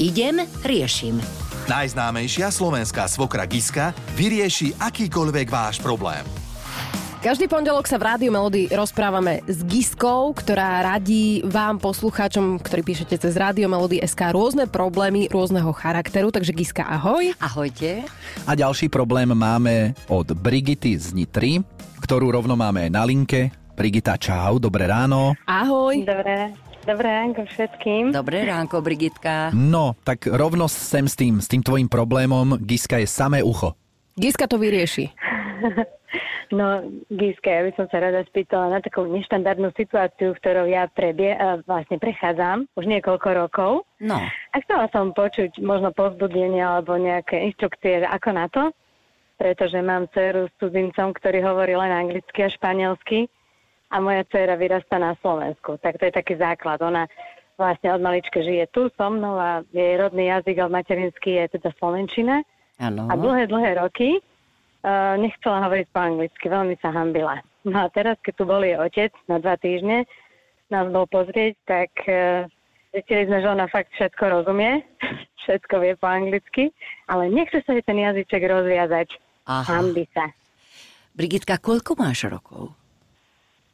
Idem, riešim. Najznámejšia slovenská svokra Giska vyrieši akýkoľvek váš problém. Každý pondelok sa v Rádiu Melody rozprávame s Giskou, ktorá radí vám, poslucháčom, ktorí píšete cez Rádio Melody SK, rôzne problémy rôzneho charakteru. Takže Giska, ahoj. Ahojte. A ďalší problém máme od Brigity z Nitry, ktorú rovno máme na linke. Brigita, čau, dobré ráno. Ahoj. Dobré, dobré ránko všetkým. Dobré ránko, Brigitka. No, tak rovno sem s tým, s tým tvojim problémom, Giska je samé ucho. Giska to vyrieši. No, Giska, ja by som sa rada spýtala na takú neštandardnú situáciu, ktorou ja prebie, vlastne prechádzam už niekoľko rokov. No, A chcela som počuť možno povzbudenie alebo nejaké inštrukcie, ako na to, pretože mám dceru s cudzincom, ktorý hovorí len anglicky a španielsky a moja dcera vyrastá na Slovensku. Tak to je taký základ. Ona vlastne od malička žije tu so mnou a jej rodný jazyk alebo materinský je teda slovenčina. áno. A dlhé, dlhé roky uh, nechcela hovoriť po anglicky, veľmi sa hambila. No a teraz, keď tu bol jej otec na dva týždne, nás bol pozrieť, tak uh, zistili sme, že ona fakt všetko rozumie, všetko vie po anglicky, ale nechce sa jej ten jazyček rozviazať. Aha. Hambi sa. Brigitka, koľko máš rokov?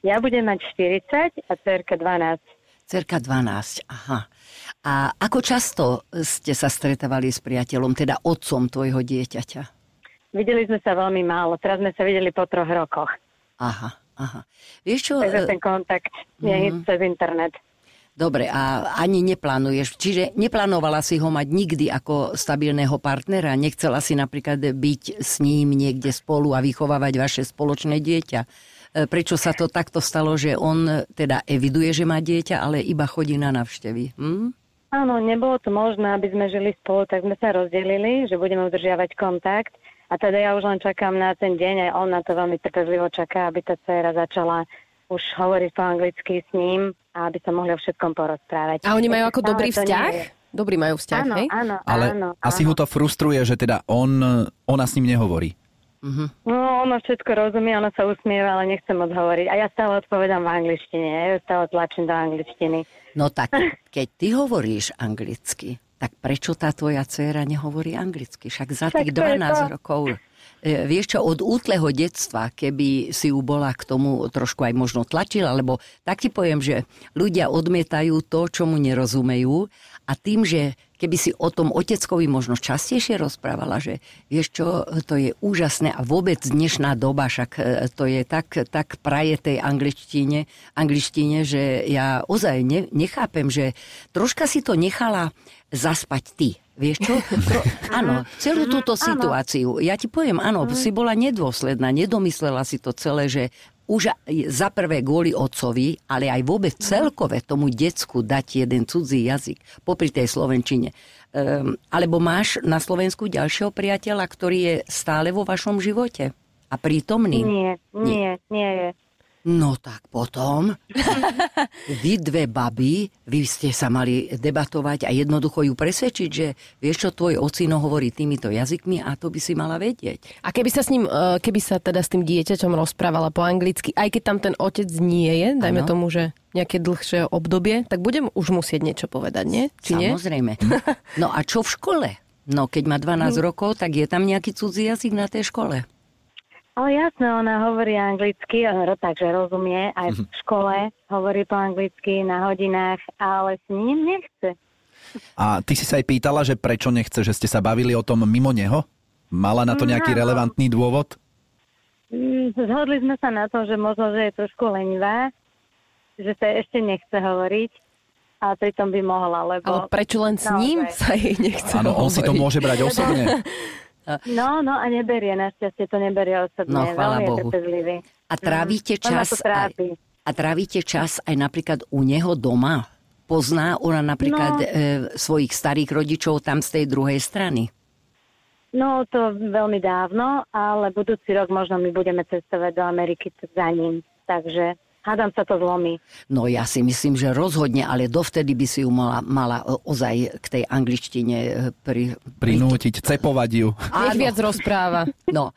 Ja budem mať 40 a cerka 12. Cerka 12, aha. A ako často ste sa stretávali s priateľom, teda otcom tvojho dieťaťa? Videli sme sa veľmi málo, teraz sme sa videli po troch rokoch. Aha, aha. Vieš čo? Takže e, ten kontakt je mm-hmm. cez internet. Dobre, a ani neplánuješ, čiže neplánovala si ho mať nikdy ako stabilného partnera? Nechcela si napríklad byť s ním niekde spolu a vychovávať vaše spoločné dieťa? E, Prečo sa to takto stalo, že on teda eviduje, že má dieťa, ale iba chodí na návštevy? Hm? Áno, nebolo to možné, aby sme žili spolu, tak sme sa rozdelili, že budeme udržiavať kontakt. A teda ja už len čakám na ten deň, aj on na to veľmi trpezlivo čaká, aby tá dcera začala už hovoriť po anglicky s ním a aby sa mohli o všetkom porozprávať. A oni majú ako dobrý vzťah? Dobrý majú vzťah, Áno, hej? áno, Ale áno. asi áno. ho to frustruje, že teda on, ona s ním nehovorí. No, ono všetko rozumie, ono sa usmieva, ale nechce moc hovoriť. A ja stále odpovedám v angličtine, ja ju stále tlačím do angličtiny. No tak, keď ty hovoríš anglicky, tak prečo tá tvoja dcéra nehovorí anglicky? Však za tých to je 12 to. rokov... E, vieš čo, od útleho detstva, keby si ju bola k tomu trošku aj možno tlačila, lebo tak ti poviem, že ľudia odmietajú to, čomu nerozumejú a tým, že keby si o tom oteckovi možno častejšie rozprávala, že vieš čo, to je úžasné a vôbec dnešná doba, však e, to je tak, tak praje tej angličtine, angličtine, že ja ozaj ne, nechápem, že troška si to nechala zaspať ty. Vieš čo? Pro, áno, celú túto situáciu. Ja ti poviem, áno, si bola nedôsledná, nedomyslela si to celé, že už za prvé kvôli otcovi, ale aj vôbec celkové tomu decku dať jeden cudzí jazyk, popri tej slovenčine. Um, alebo máš na Slovensku ďalšieho priateľa, ktorý je stále vo vašom živote a prítomný? Nie, nie, nie je. No tak potom, vy dve baby, vy ste sa mali debatovať a jednoducho ju presvedčiť, že vieš čo, tvoj ocino hovorí týmito jazykmi a to by si mala vedieť. A keby sa s ním, e, keby sa teda s tým dieťaťom rozprávala po anglicky, aj keď tam ten otec nie je, dajme Áno. tomu, že nejaké dlhšie obdobie, tak budem už musieť niečo povedať, nie? Či nie? Samozrejme. No a čo v škole? No keď má 12 rokov, tak je tam nejaký cudzí jazyk na tej škole. Ale jasné, ona hovorí anglicky, ro- takže rozumie, aj v škole hovorí po anglicky na hodinách, ale s ním nechce. A ty si sa aj pýtala, že prečo nechce, že ste sa bavili o tom mimo neho? Mala na to nejaký No. relevantný dôvod? Mm, Zhodli sme sa na to, že možno, že je trošku lenivá, že sa ešte nechce hovoriť, a pritom by mohla, lebo... Ale prečo len s Naozaj. ním sa jej nechce Áno, on si to môže brať osobne. No, no a neberie, našťastie to neberie osobne. No, chvála Veľmi Bohu. A trávite Mm, ona čas aj, a trávite čas aj napríklad u neho doma? Pozná ona napríklad No. e, svojich starých rodičov tam z tej druhej strany? No, to veľmi dávno, ale budúci rok možno my budeme cestovať do Ameriky za ním. Takže hádam sa to zlomí. No ja si myslím, že rozhodne, ale dovtedy by si ju mala, mala e, ozaj k tej angličtine e, pri... Prinútiť, cepovať ju. Nech viac rozpráva. No,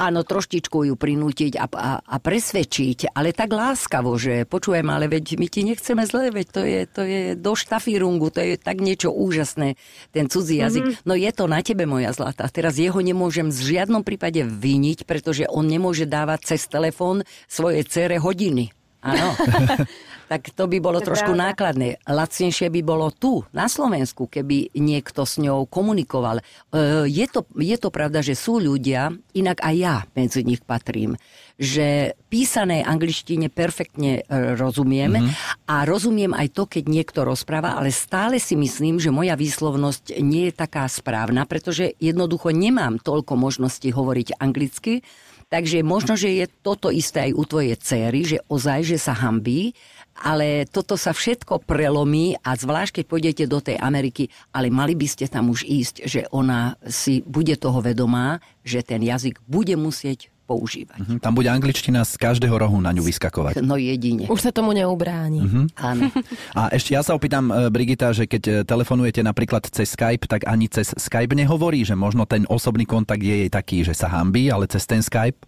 áno, troštičku ju prinútiť a, a, a presvedčiť, ale tak láskavo, že počujem, ale veď my ti nechceme zle, veď to je, to je do štafírungu, to je tak niečo úžasné, ten cudzí jazyk. Mm-hmm. No je to na tebe, moja zlatá. Teraz jeho nemôžem v žiadnom prípade viniť, pretože on nemôže dávať cez telefón svojej cere hodiny. Áno. tak to by bolo trošku pravda. nákladné. Lacnejšie by bolo tu, na Slovensku, keby niekto s ňou komunikoval. E, je to, je to pravda, že sú ľudia, inak aj ja medzi nich patrím, že písané angličtine perfektne e, rozumiem mm-hmm. a rozumiem aj to, keď niekto rozpráva, ale stále si myslím, že moja výslovnosť nie je taká správna, pretože jednoducho nemám toľko možností hovoriť anglicky, Takže možno, že je toto isté aj u tvojej céry, že ozaj, že sa hambí, ale toto sa všetko prelomí a zvlášť, keď pôjdete do tej Ameriky, ale mali by ste tam už ísť, že ona si bude toho vedomá, že ten jazyk bude musieť používať. Uh-huh. Tam bude angličtina z každého rohu na ňu vyskakovať. No jedine. Už sa tomu neubráni. Uh-huh. Áno. A ešte ja sa opýtam, e, Brigita, že keď e, telefonujete napríklad cez Skype, tak ani cez Skype nehovorí, že možno ten osobný kontakt je jej taký, že sa hambí, ale cez ten Skype?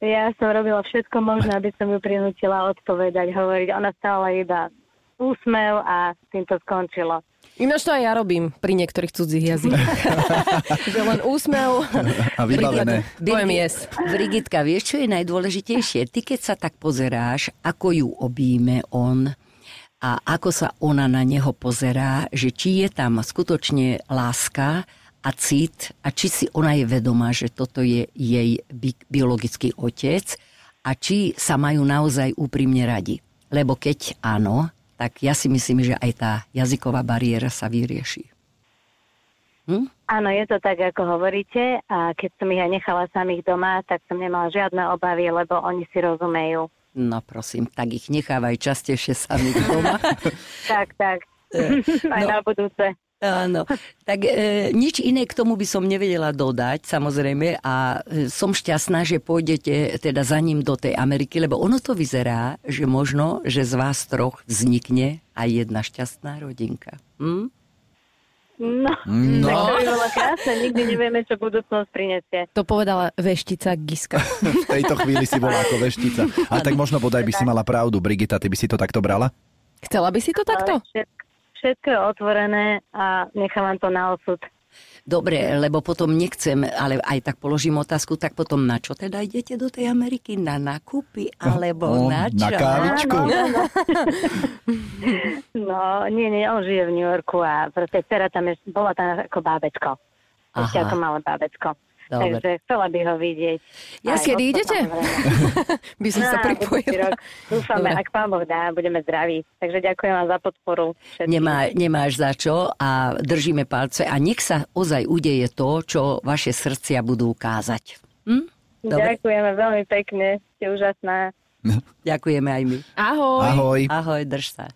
Ja som robila všetko možné, aby som ju prinútila odpovedať, hovoriť. Ona stále iba úsmev a s tým to skončilo. Ináč to aj ja robím pri niektorých cudzích jazykoch. že len úsmev. A vybavené. Poviem yes. Brigitka, vieš, čo je najdôležitejšie? Ty, keď sa tak pozeráš, ako ju obíme on a ako sa ona na neho pozerá, že či je tam skutočne láska a cit a či si ona je vedomá, že toto je jej bi- biologický otec a či sa majú naozaj úprimne radi. Lebo keď áno, tak ja si myslím, že aj tá jazyková bariéra sa vyrieši. Hm? Áno, je to tak, ako hovoríte. A keď som ich aj nechala samých doma, tak som nemala žiadne obavy, lebo oni si rozumejú. No prosím, tak ich nechávaj častejšie samých doma. tak, tak. E, aj no. na budúce. Áno, tak e, nič iné k tomu by som nevedela dodať, samozrejme, a e, som šťastná, že pôjdete teda za ním do tej Ameriky, lebo ono to vyzerá, že možno, že z vás troch vznikne aj jedna šťastná rodinka. Hm? No, no. tak to by bolo krásne, nikdy nevieme, čo budúcnosť prinesie. To povedala veštica Giska. v tejto chvíli si bola ako veštica. A tak možno bodaj by si mala pravdu, Brigita, ty by si to takto brala? Chcela by si to takto? Všetko, všetko je otvorené a nechávam to na osud. Dobre, lebo potom nechcem, ale aj tak položím otázku, tak potom na čo teda idete do tej Ameriky? Na nakupy alebo no, na čo? Na kávičku? No, no, no. no, nie, nie, on žije v New Yorku a proste dcera tam je, bola tam ako bábecko. Ešte ako malé bábecko. Dobre. Takže chcela by ho vidieť. Ja si kedy idete? by som sa pripojila. Dúfame, ak pán Boh dá, budeme zdraví. Takže ďakujem vám za podporu. Nemá, nemáš za čo a držíme palce a nech sa ozaj udeje to, čo vaše srdcia budú ukázať. Hm? Dobre? Ďakujeme veľmi pekne, ste úžasná. Ďakujeme aj my. Ahoj. Ahoj. Ahoj, drž sa.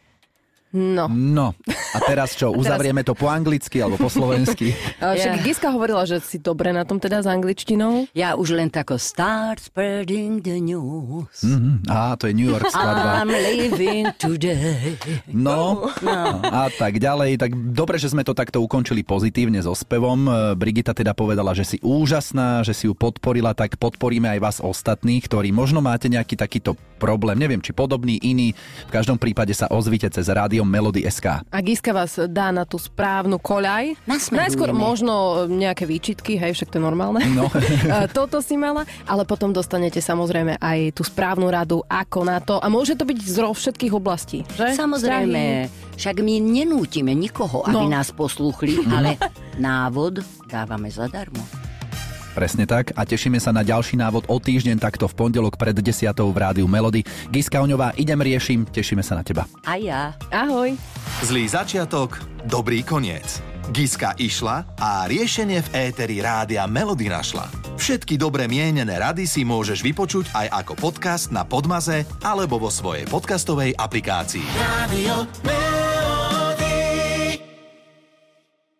No. No. A teraz čo, uzavrieme to po anglicky alebo po slovensky? Však yeah. Giska hovorila, že si dobre na tom teda s angličtinou. Ja už len tako start spreading the news. Mm-hmm. Á, to je New York skladba. I'm living today. No, no. A tak ďalej. Tak dobre, že sme to takto ukončili pozitívne so spevom. Brigita teda povedala, že si úžasná, že si ju podporila, tak podporíme aj vás ostatných, ktorí možno máte nejaký takýto problém, neviem, či podobný, iný. V každom prípade sa ozvite cez rádio Melody SK. A Giska vás dá na tú správnu koľaj. Najskôr možno nejaké výčitky, hej, však to je normálne. No. Toto si mala, ale potom dostanete samozrejme aj tú správnu radu, ako na to. A môže to byť z všetkých oblastí, že? Samozrejme. Však my nenútime nikoho, aby no. nás poslúchli, ale návod dávame zadarmo. Presne tak a tešíme sa na ďalší návod o týždeň takto v pondelok pred 10. v rádiu Melody. Giska Oňová, idem riešim, tešíme sa na teba. A ja. Ahoj. Zlý začiatok, dobrý koniec. Giska išla a riešenie v éteri rádia Melody našla. Všetky dobre mienené rady si môžeš vypočuť aj ako podcast na Podmaze alebo vo svojej podcastovej aplikácii. Radio Melody.